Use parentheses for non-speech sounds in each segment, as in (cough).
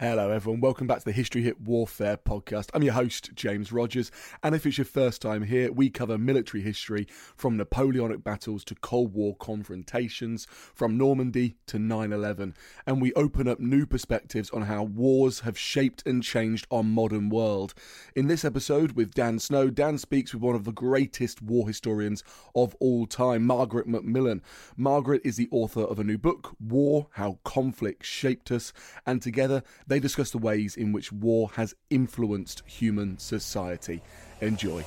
Hello, everyone. Welcome back to the History Hit Warfare podcast. I'm your host, James Rogers, and if it's your first time here, we cover military history from Napoleonic battles to Cold War confrontations, from Normandy to 9 11, and we open up new perspectives on how wars have shaped and changed our modern world. In this episode with Dan Snow, Dan speaks with one of the greatest war historians of all time, Margaret Macmillan. Margaret is the author of a new book, War How Conflict Shaped Us, and together they discuss the ways in which war has influenced human society. Enjoy.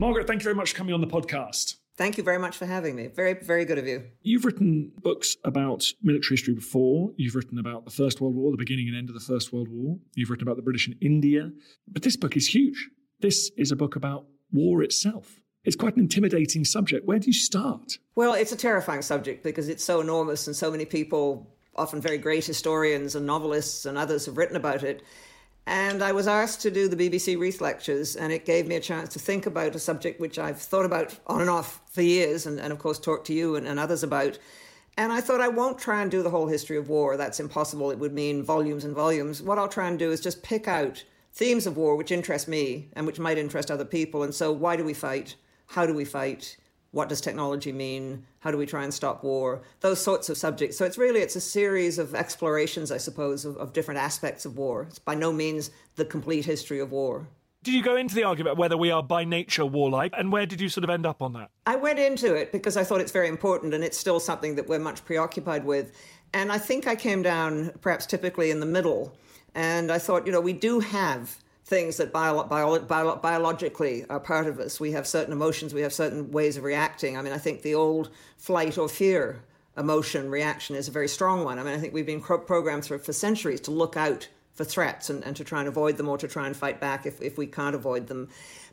Margaret, thank you very much for coming on the podcast. Thank you very much for having me. Very, very good of you. You've written books about military history before. You've written about the First World War, the beginning and end of the First World War. You've written about the British in India. But this book is huge. This is a book about war itself. It's quite an intimidating subject. Where do you start? Well, it's a terrifying subject because it's so enormous and so many people, often very great historians and novelists and others, have written about it. And I was asked to do the BBC Reith Lectures, and it gave me a chance to think about a subject which I've thought about on and off for years, and, and of course, talked to you and, and others about. And I thought I won't try and do the whole history of war. That's impossible. It would mean volumes and volumes. What I'll try and do is just pick out themes of war which interest me and which might interest other people. And so, why do we fight? How do we fight? What does technology mean? How do we try and stop war? Those sorts of subjects. So it's really it's a series of explorations, I suppose, of, of different aspects of war. It's by no means the complete history of war. Did you go into the argument whether we are by nature warlike, and where did you sort of end up on that? I went into it because I thought it's very important and it's still something that we're much preoccupied with. And I think I came down perhaps typically in the middle. And I thought, you know, we do have things that bio- bio- bio- biologically are part of us. We have certain emotions, we have certain ways of reacting. I mean, I think the old flight or fear emotion reaction is a very strong one. I mean, I think we've been pro- programmed for, for centuries to look out for threats and, and to try and avoid them or to try and fight back if, if we can't avoid them.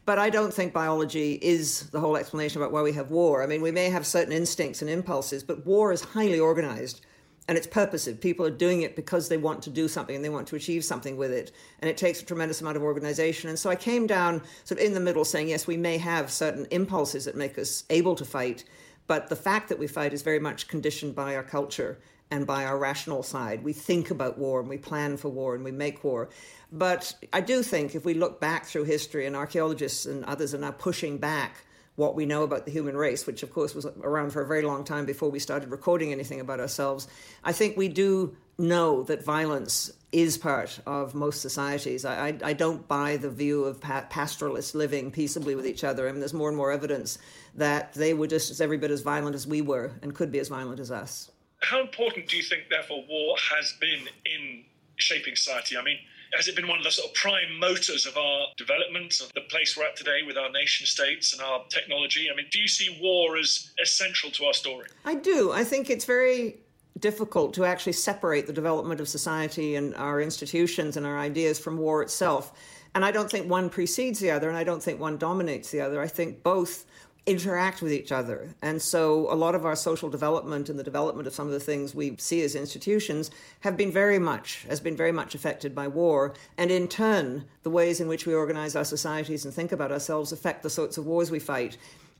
But I don't think biology is the whole explanation about why we have war. I mean, we may have certain instincts and impulses, but war is highly organized and it's purposive. People are doing it because they want to do something and they want to achieve something with it. And it takes a tremendous amount of organization. And so I came down sort of in the middle saying, yes, we may have certain impulses that make us able to fight, but the fact that we fight is very much conditioned by our culture and by our rational side. We think about war and we plan for war and we make war. But I do think if we look back through history, and archaeologists and others are now pushing back what we know about the human race, which of course was around for a very long time before we started recording anything about ourselves, I think we do know that violence is part of most societies. I, I, I don't buy the view of pa- pastoralists living peaceably with each other. I mean, there's more and more evidence that they were just as every bit as violent as we were and could be as violent as us. How important do you think, therefore, war has been in shaping society? I mean, has it been one of the sort of prime motors of our development, of the place we're at today with our nation states and our technology? I mean, do you see war as essential to our story? I do. I think it's very difficult to actually separate the development of society and our institutions and our ideas from war itself. And I don't think one precedes the other, and I don't think one dominates the other. I think both interact with each other. And so a lot of our social development and the development of some of the things we see as institutions have been very much has been very much affected by war. And in turn, the ways in which we organize our societies and think about ourselves affect the sorts of wars we fight.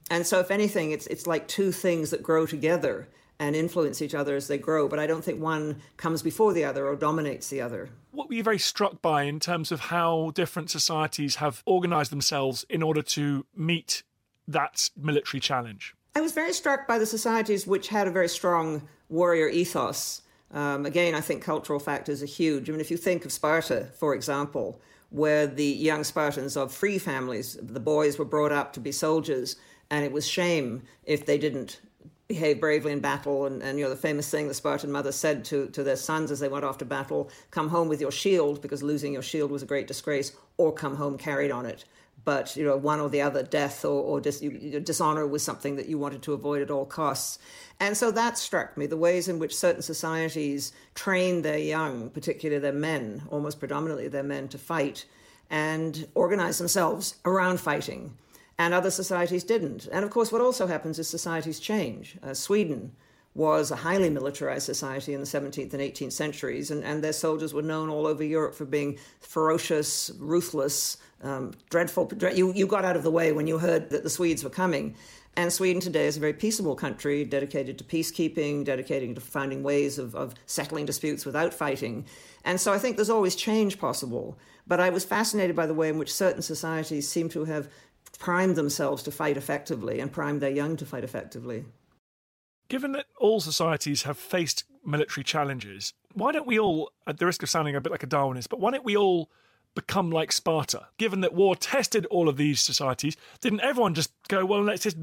And so if anything, it's it's like two things that grow together and influence each other as they grow. But I don't think one comes before the other or dominates the other. What were you very struck by in terms of how different societies have organized themselves in order to meet that military challenge? I was very struck by the societies which had a very strong warrior ethos. Um, again, I think cultural factors are huge. I mean, if you think of Sparta, for example, where the young Spartans of free families, the boys were brought up to be soldiers, and it was shame if they didn't behave bravely in battle. And, and, you know, the famous thing the Spartan mother said to, to their sons as they went off to battle come home with your shield, because losing your shield was a great disgrace, or come home carried on it but you know one or the other, death or, or dis, you, dishonor was something that you wanted to avoid at all costs. And so that struck me the ways in which certain societies train their young, particularly their men, almost predominantly their men, to fight and organize themselves around fighting. And other societies didn't. And of course, what also happens is societies change. Uh, Sweden was a highly militarized society in the 17th and 18th centuries, and, and their soldiers were known all over Europe for being ferocious, ruthless, um, dreadful. You, you got out of the way when you heard that the Swedes were coming. And Sweden today is a very peaceable country dedicated to peacekeeping, dedicated to finding ways of, of settling disputes without fighting. And so I think there's always change possible. But I was fascinated by the way in which certain societies seem to have primed themselves to fight effectively and primed their young to fight effectively. Given that all societies have faced military challenges, why don't we all, at the risk of sounding a bit like a Darwinist, but why don't we all become like Sparta? Given that war tested all of these societies, didn't everyone just go, well, let's just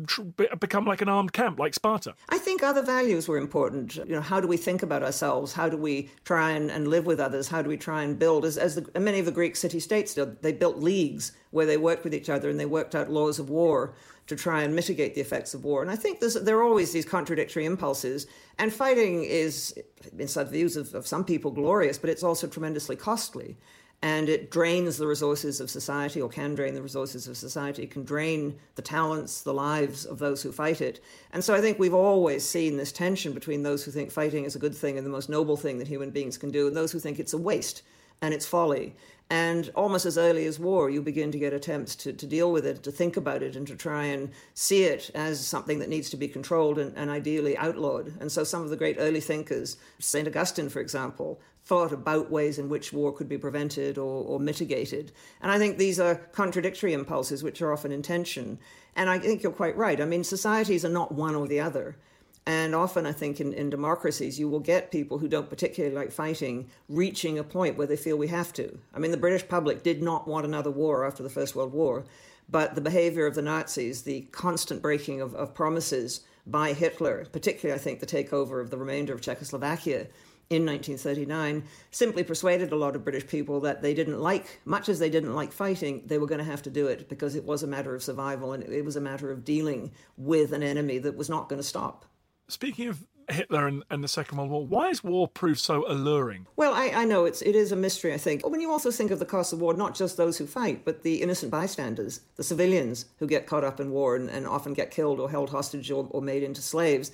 become like an armed camp like Sparta? I think other values were important. You know, how do we think about ourselves? How do we try and, and live with others? How do we try and build? As, as the, many of the Greek city states did, they built leagues where they worked with each other and they worked out laws of war to try and mitigate the effects of war. And I think there are always these contradictory impulses. And fighting is, in some views of, of some people, glorious, but it's also tremendously costly and it drains the resources of society or can drain the resources of society, can drain the talents, the lives of those who fight it. And so I think we've always seen this tension between those who think fighting is a good thing and the most noble thing that human beings can do, and those who think it's a waste and it's folly. And almost as early as war, you begin to get attempts to, to deal with it, to think about it, and to try and see it as something that needs to be controlled and, and ideally outlawed. And so some of the great early thinkers, St. Augustine, for example, thought about ways in which war could be prevented or, or mitigated. And I think these are contradictory impulses which are often in tension. And I think you're quite right. I mean, societies are not one or the other. And often, I think in, in democracies, you will get people who don't particularly like fighting reaching a point where they feel we have to. I mean, the British public did not want another war after the First World War, but the behavior of the Nazis, the constant breaking of, of promises by Hitler, particularly, I think, the takeover of the remainder of Czechoslovakia in 1939 simply persuaded a lot of British people that they didn't like, much as they didn't like fighting, they were going to have to do it because it was a matter of survival and it was a matter of dealing with an enemy that was not going to stop. Speaking of Hitler and, and, the Second World War. Why is war proved so alluring? Well, I, I, know it's it is a mystery. I think when you also think of the cost of war, not just those who fight, but the innocent bystanders, the civilians who get caught up in war and, and often get killed or held hostage or, or made into slaves.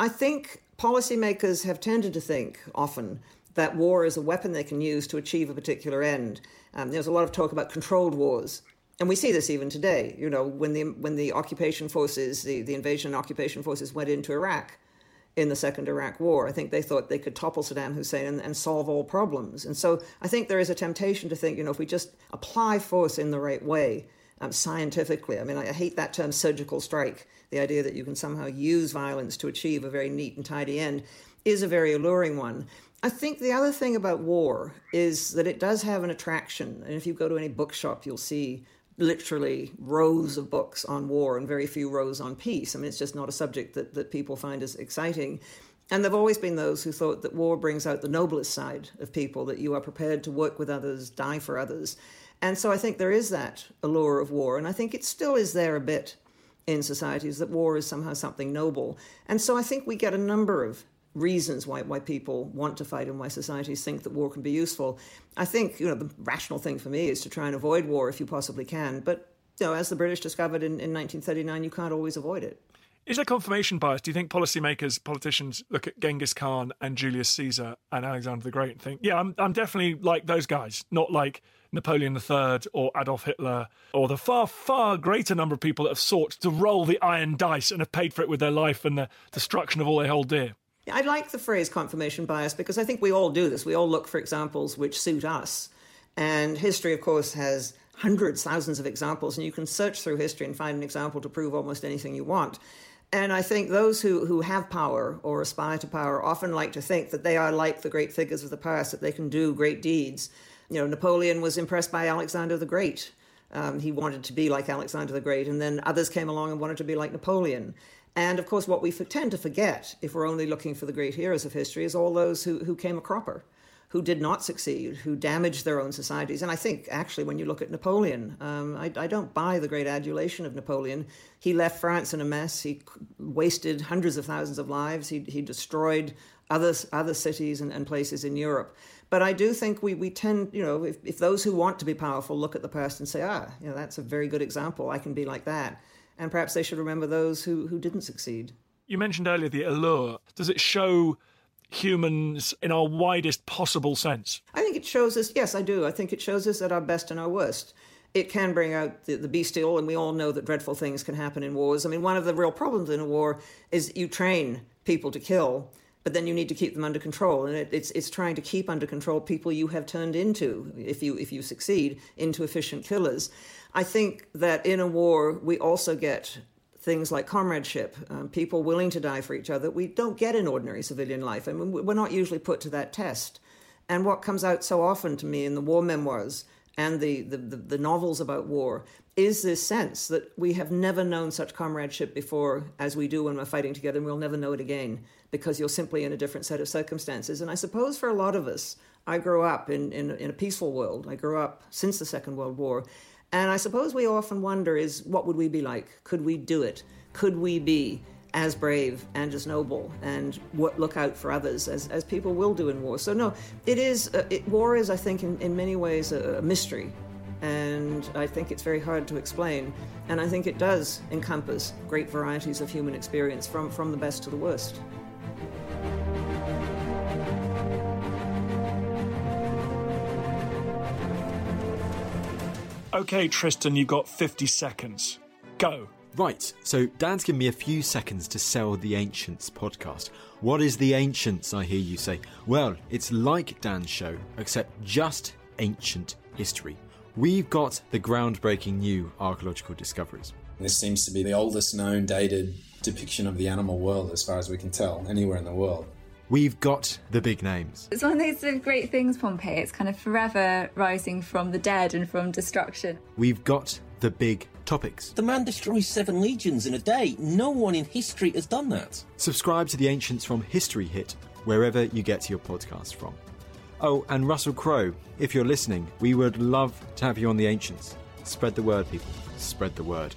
I think policymakers have tended to think often that war is a weapon they can use to achieve a particular end. Um, there's a lot of talk about controlled wars and we see this even today. You know, when the when the occupation forces, the, the invasion and occupation forces went into Iraq in the second Iraq War, I think they thought they could topple Saddam Hussein and, and solve all problems. And so I think there is a temptation to think, you know, if we just apply force in the right way, um, scientifically. I mean, I, hate that term surgical strike. The idea that you can somehow use violence to achieve a very neat and tidy end is a very alluring one. I think the other thing about war is that it does have an attraction. And if you go to any bookshop, you'll see literally rows of books on war and very few rows on peace. I mean, it's just not a subject that, that people find as exciting. And there have always been those who thought that war brings out the noblest side of people, that you are prepared to work with others, die for others. And so I think there is that allure of war. And I think it still is there a bit in societies that war is somehow something noble. And so I think we get a number of reasons why, why people want to fight and why societies think that war can be useful. I think, you know, the rational thing for me is to try and avoid war if you possibly can. But, you know, as the British discovered in, in 1939, you can't always avoid it. Is there confirmation bias? Do you think policymakers, politicians look at Genghis Khan and Julius Caesar and Alexander the Great and think, yeah, I'm, I'm definitely like those guys, not like Napoleon III or Adolf Hitler or the far, far greater number of people that have sought to roll the iron dice and have paid for it with their life and the destruction of all they hold dear? I like the phrase confirmation bias because I think we all do this. We all look for examples which suit us. And history, of course, has hundreds, thousands of examples, and you can search through history and find an example to prove almost anything you want. And I think those who, who have power or aspire to power often like to think that they are like the great figures of the past, that they can do great deeds. You know, Napoleon was impressed by Alexander the Great. Um, he wanted to be like Alexander the Great, and then others came along and wanted to be like Napoleon. And of course, what we tend to forget, if we're only looking for the great heroes of history, is all those who, who came a cropper who did not succeed, who damaged their own societies. And I think, actually, when you look at Napoleon, um, I, I, don't buy the great adulation of Napoleon. He left France in a mess. He wasted hundreds of thousands of lives. He, he destroyed other, other cities and, and places in Europe. But I do think we, we tend, you know, if, if those who want to be powerful look at the past and say, ah, you know, that's a very good example, I can be like that. And perhaps they should remember those who, who didn't succeed. You mentioned earlier the allure. Does it show humans in our widest possible sense? I think it shows us, yes, I do. I think it shows us at our best and our worst. It can bring out the, the bestial, and we all know that dreadful things can happen in wars. I mean, one of the real problems in a war is you train people to kill, but then you need to keep them under control, and it, it's it's trying to keep under control people you have turned into, if you if you succeed, into efficient killers. I think that in a war we also get things like comradeship, um, people willing to die for each other, we don't get in ordinary civilian life. I mean, we're not usually put to that test. And what comes out so often to me in the war memoirs and the, the, the, the novels about war is this sense that we have never known such comradeship before as we do when we're fighting together, and we'll never know it again because you're simply in a different set of circumstances. And I suppose for a lot of us, I grew up in, in, in a peaceful world. I grew up since the Second World War. And I suppose we often wonder is what would we be like? Could we do it? Could we be as brave and as noble and what, look out for others as, as people will do in war? So no, it is uh, it, war is I think in, in many ways a, a mystery and I think it's very hard to explain. And I think it does encompass great varieties of human experience from, from the best to the worst. Okay, Tristan, you've got 50 seconds. Go. Right, so Dan's given me a few seconds to sell the Ancients podcast. What is the Ancients, I hear you say? Well, it's like Dan's show, except just ancient history. We've got the groundbreaking new archaeological discoveries. This seems to be the oldest known dated depiction of the animal world, as far as we can tell, anywhere in the world. We've got the big names. It's one of those great things, Pompeii. It's kind of forever rising from the dead and from destruction. We've got the big topics. The man destroys seven legions in a day. No one in history has done that. Subscribe to the Ancients from History Hit, wherever you get your podcast from. Oh, and Russell Crowe, if you're listening, we would love to have you on the Ancients. Spread the word, people. Spread the word.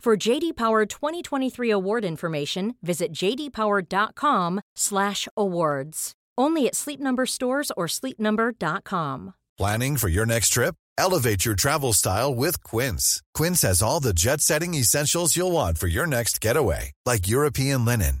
For JD Power 2023 award information, visit jdpower.com/awards. Only at Sleep Number stores or sleepnumber.com. Planning for your next trip? Elevate your travel style with Quince. Quince has all the jet-setting essentials you'll want for your next getaway, like European linen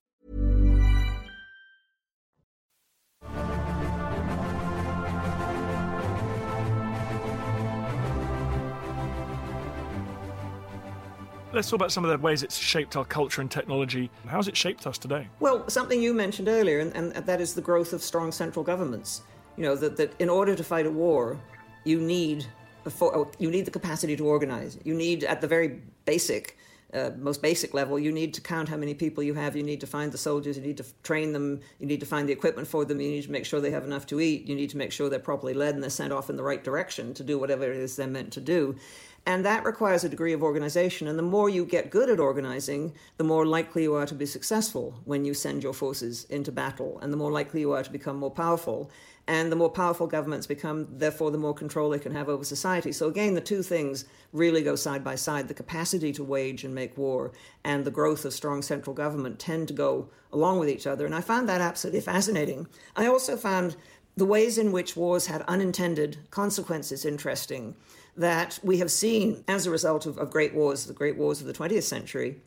Let's talk about some of the ways it's shaped our culture and technology. How's it shaped us today? Well, something you mentioned earlier, and, and that is the growth of strong central governments. You know, that, that in order to fight a war, you need, a, you need the capacity to organize. You need, at the very basic, uh, most basic level, you need to count how many people you have. You need to find the soldiers. You need to train them. You need to find the equipment for them. You need to make sure they have enough to eat. You need to make sure they're properly led and they're sent off in the right direction to do whatever it is they're meant to do. And that requires a degree of organization. And the more you get good at organizing, the more likely you are to be successful when you send your forces into battle, and the more likely you are to become more powerful. And the more powerful governments become, therefore, the more control they can have over society. So, again, the two things really go side by side. The capacity to wage and make war and the growth of strong central government tend to go along with each other. And I found that absolutely fascinating. I also found the ways in which wars had unintended consequences interesting that we have seen as a result of, of great wars, the great wars of the 20th century,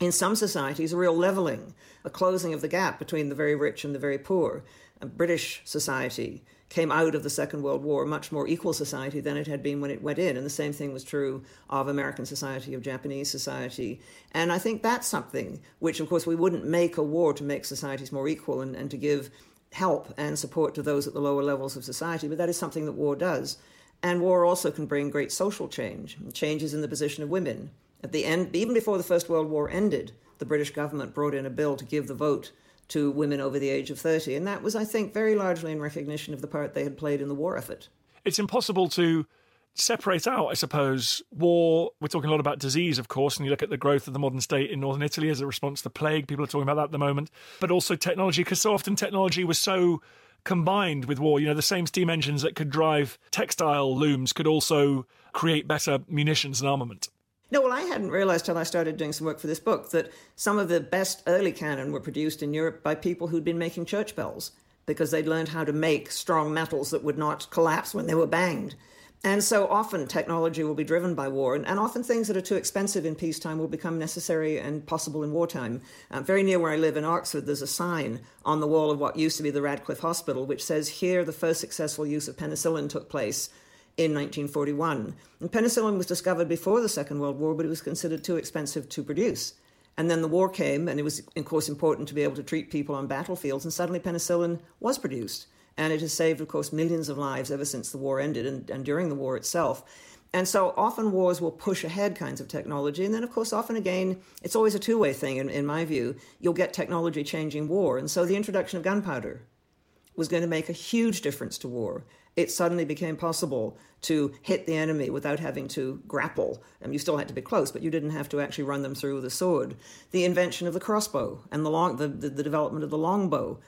in some societies, a real leveling, a closing of the gap between the very rich and the very poor. British society came out of the Second World War a much more equal society than it had been when it went in. And the same thing was true of American society, of Japanese society. And I think that's something which, of course, we wouldn't make a war to make societies more equal and, and to give help and support to those at the lower levels of society, but that is something that war does. And war also can bring great social change, changes in the position of women. At the end, even before the First World War ended, the British government brought in a bill to give the vote to women over the age of 30. And that was, I think, very largely in recognition of the part they had played in the war effort. It's impossible to separate out, I suppose, war. We're talking a lot about disease, of course, and you look at the growth of the modern state in northern Italy as a response to plague. People are talking about that at the moment, but also technology, because so often technology was so combined with war. You know, the same steam engines that could drive textile looms could also create better munitions and armament. No, well, I hadn't realized till I started doing some work for this book that some of the best early cannon were produced in Europe by people who'd been making church bells because they'd learned how to make strong metals that would not collapse when they were banged. And so often technology will be driven by war, and, and, often things that are too expensive in peacetime will become necessary and possible in wartime. Uh, very near where I live in Oxford, there's a sign on the wall of what used to be the Radcliffe Hospital, which says, Here the first successful use of penicillin took place in 1941. And penicillin was discovered before the Second World War, but it was considered too expensive to produce. And then the war came, and it was, of course, important to be able to treat people on battlefields, and suddenly penicillin was produced. And it has saved, of course, millions of lives ever since the war ended and, and during the war itself. And so often wars will push ahead kinds of technology. And then, of course, often again, it's always a two way thing, in, in my view. You'll get technology changing war. And so the introduction of gunpowder was going to make a huge difference to war. It suddenly became possible to hit the enemy without having to grapple. You still had to be close, but you didn't have to actually run them through with a sword. The invention of the crossbow and the, long, the, the, the development of the longbow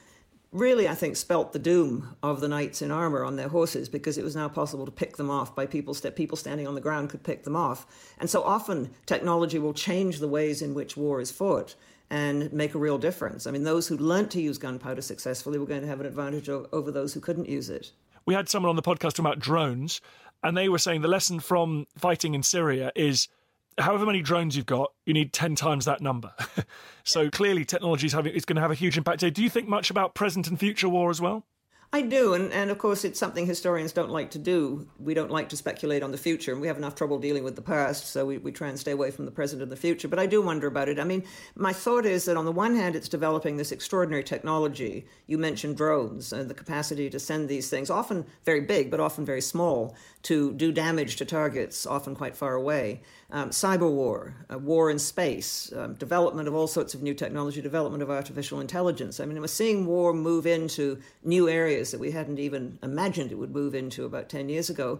really, I think, spelt the doom of the knights in armor on their horses because it was now possible to pick them off by people. People standing on the ground could pick them off, and so often technology will change the ways in which war is fought and make a real difference. I mean, those who learnt to use gunpowder successfully were going to have an advantage over those who couldn't use it. We had someone on the podcast talking about drones, and they were saying the lesson from fighting in Syria is however many drones you've got, you need 10 times that number. (laughs) so clearly technology is, having, is going to have a huge impact. Do you think much about present and future war as well? I do, and, and of course, it's something historians don't like to do. We don't like to speculate on the future, and we have enough trouble dealing with the past, so we, we try and stay away from the present and the future. But I do wonder about it. I mean, my thought is that on the one hand, it's developing this extraordinary technology. You mentioned drones and the capacity to send these things, often very big, but often very small, to do damage to targets, often quite far away. Um, cyber war, uh, war in space, um, development of all sorts of new technology, development of artificial intelligence. I mean, we're seeing war move into new areas that we hadn't even imagined it would move into about 10 years ago.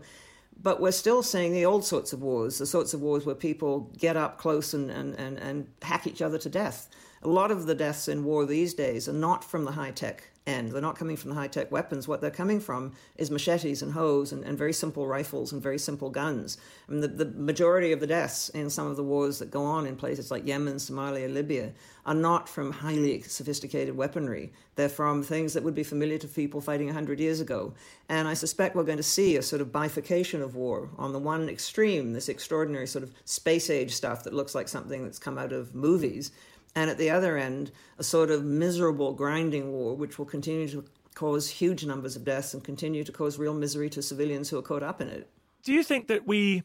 But we're still seeing the old sorts of wars, the sorts of wars where people get up close and, and, and, and hack each other to death. A lot of the deaths in war these days are not from the high tech end. They're not coming from the high tech weapons. What they're coming from is machetes and hoes and, and very simple rifles and very simple guns. I mean, the, the majority of the deaths in some of the wars that go on in places like Yemen, Somalia, Libya are not from highly sophisticated weaponry. They're from things that would be familiar to people fighting 100 years ago. And I suspect we're going to see a sort of bifurcation of war. On the one extreme, this extraordinary sort of space age stuff that looks like something that's come out of movies and at the other end, a sort of miserable grinding war, which will continue to cause huge numbers of deaths and continue to cause real misery to civilians who are caught up in it. Do you think that we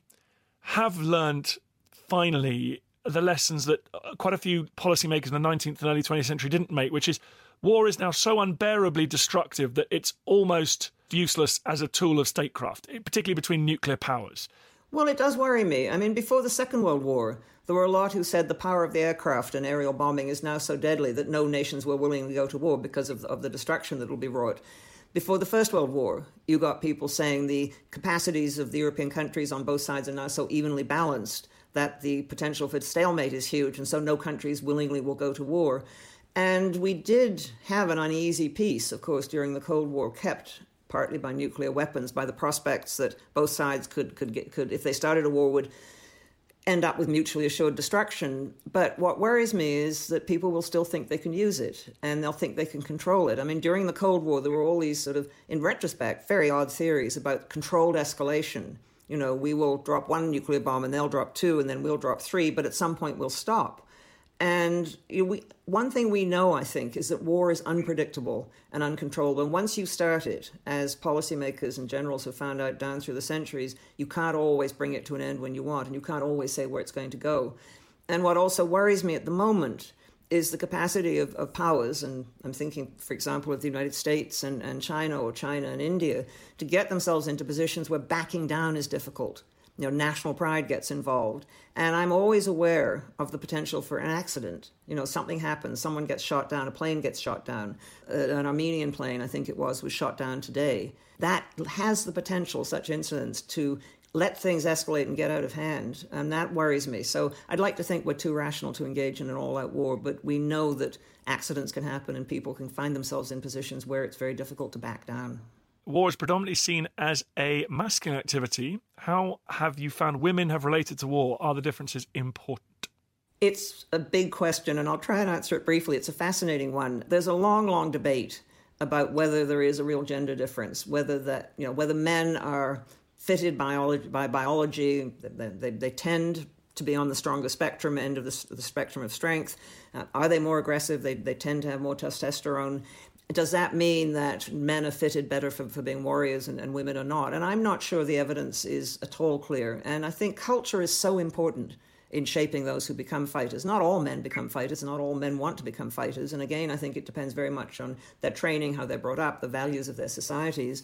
have learned finally the lessons that uh, quite a few policymakers in the 19th and early 20th century didn't make, which is war is now so unbearably destructive that it's almost useless as a tool of statecraft, particularly between nuclear powers? Well, it does worry me. I mean, before the Second World War, there were a lot who said the power of the aircraft and aerial bombing is now so deadly that no nations were willing to go to war because of, of the destruction that will be wrought. Before the First World War, you got people saying the capacities of the European countries on both sides are now so evenly balanced that the potential for stalemate is huge, and so no countries willingly will go to war. And we did have an uneasy peace, of course, during the Cold War, kept partly by nuclear weapons, by the prospects that both sides could could get could if they started a war would end up with mutually assured destruction. But what worries me is that people will still think they can use it and they'll think they can control it. I mean, during the Cold War, there were all these sort of, in retrospect, very odd theories about controlled escalation. You know, we will drop one nuclear bomb and they'll drop two and then we'll drop three, but at some point we'll stop. And you know, we, one thing we know, I think, is that war is unpredictable and uncontrollable. And once you start it, as policymakers and generals have found out down through the centuries, you can't always bring it to an end when you want, and you can't always say where it's going to go. And what also worries me at the moment is the capacity of, of powers, and I'm thinking, for example, of the United States and, and China or China and India, to get themselves into positions where backing down is difficult you know, national pride gets involved. And I'm always aware of the potential for an accident. You know, something happens, someone gets shot down, a plane gets shot down. Uh, an Armenian plane, I think it was, was shot down today. That has the potential, such incidents, to let things escalate and get out of hand. And that worries me. So I'd like to think we're too rational to engage in an all out war, but we know that accidents can happen and people can find themselves in positions where it's very difficult to back down war is predominantly seen as a masculine activity. How have you found women have related to war? Are the differences important? It's a big question, and I'll try and answer it briefly. It's a fascinating one. There's a long, long debate about whether there is a real gender difference, whether that you know whether men are fitted biology, by biology, they, they, they tend to be on the stronger spectrum end of the, the spectrum of strength. Uh, are they more aggressive? They, they tend to have more testosterone does that mean that men are fitted better for, for being warriors and, and women are not? And I'm not sure the evidence is at all clear. And I think culture is so important in shaping those who become fighters. Not all men become fighters, not all men want to become fighters. And again, I think it depends very much on their training, how they're brought up, the values of their societies.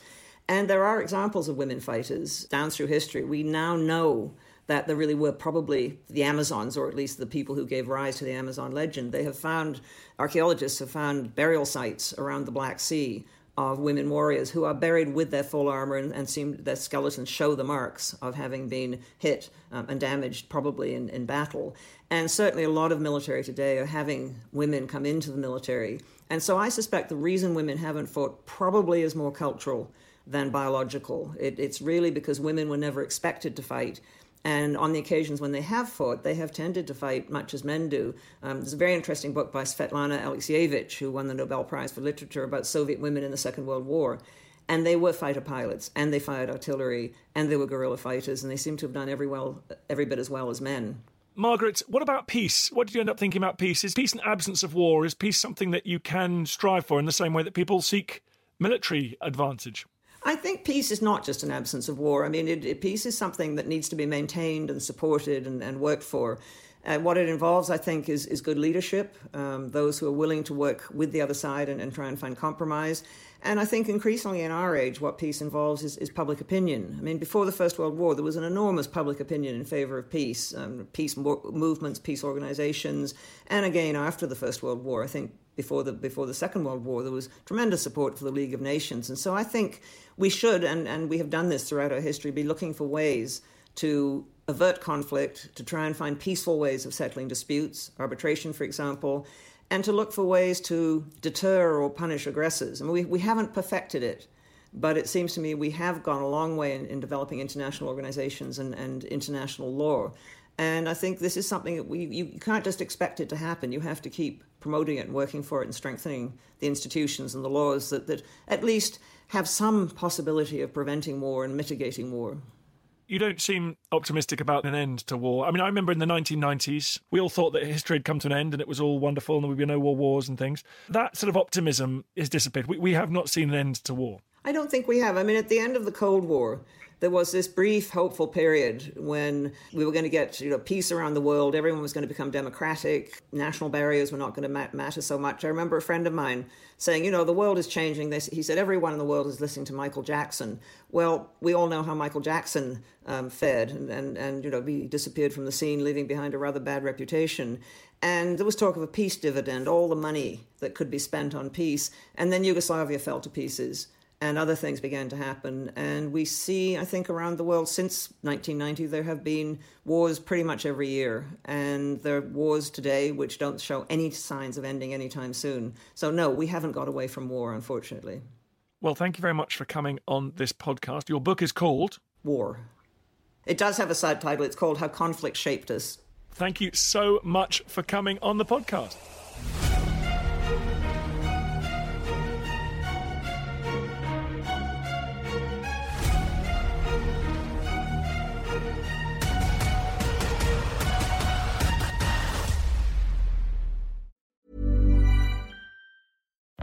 And there are examples of women fighters down through history. We now know that there really were probably the Amazons, or at least the people who gave rise to the Amazon legend. They have found, archaeologists have found burial sites around the Black Sea of women warriors who are buried with their full armor and, and seem their skeletons show the marks of having been hit um, and damaged, probably in, in battle. And certainly, a lot of military today are having women come into the military. And so, I suspect the reason women haven't fought probably is more cultural than biological. It, it's really because women were never expected to fight. And on the occasions when they have fought, they have tended to fight much as men do. Um, there's a very interesting book by Svetlana Alexievich, who won the Nobel Prize for Literature, about Soviet women in the Second World War. And they were fighter pilots, and they fired artillery, and they were guerrilla fighters, and they seem to have done every, well, every bit as well as men. Margaret, what about peace? What did you end up thinking about peace? Is peace an absence of war? Is peace something that you can strive for in the same way that people seek military advantage? I think peace is not just an absence of war. I mean, it, it, peace is something that needs to be maintained and supported and, and worked for. And what it involves, I think, is, is good leadership, um, those who are willing to work with the other side and, and, try and find compromise. And I think increasingly in our age, what peace involves is, is public opinion. I mean, before the First World War, there was an enormous public opinion in favor of peace, um, peace movements, peace organizations. And again, after the First World War, I think before the before the Second World War, there was tremendous support for the League of Nations, and so I think we should, and, and we have done this throughout our history, be looking for ways to avert conflict, to try and find peaceful ways of settling disputes, arbitration, for example, and to look for ways to deter or punish aggressors. I mean, we, we haven't perfected it, but it seems to me we have gone a long way in, in developing international organizations and, and international law. And I think this is something that we you can't just expect it to happen. You have to keep promoting it and working for it and strengthening the institutions and the laws that, that at least have some possibility of preventing war and mitigating war you don't seem optimistic about an end to war. I mean, I remember in the 1990s, we all thought that history had come to an end and it was all wonderful and there would be no more wars and things. That sort of optimism is dissipated. We, we have not seen an end to war. I don't think we have. I mean, at the end of the Cold War, there was this brief hopeful period when we were going to get you know peace around the world. Everyone was going to become democratic. National barriers were not going to matter so much. I remember a friend of mine saying you know the world is changing. This he said everyone in the world is listening to michael jackson. Well we all know how michael jackson um, fared and, and, and you know he disappeared from the scene leaving behind a rather bad reputation. And there was talk of a peace dividend all the money that could be spent on peace. And then yugoslavia fell to pieces and other things began to happen. And we see, I think, around the world since 1990, there have been wars pretty much every year. And there are wars today which don't show any signs of ending anytime soon. So, no, we haven't got away from war, unfortunately. Well, thank you very much for coming on this podcast. Your book is called War. It does have a subtitle. It's called How Conflict Shaped Us. Thank you so much for coming on the podcast.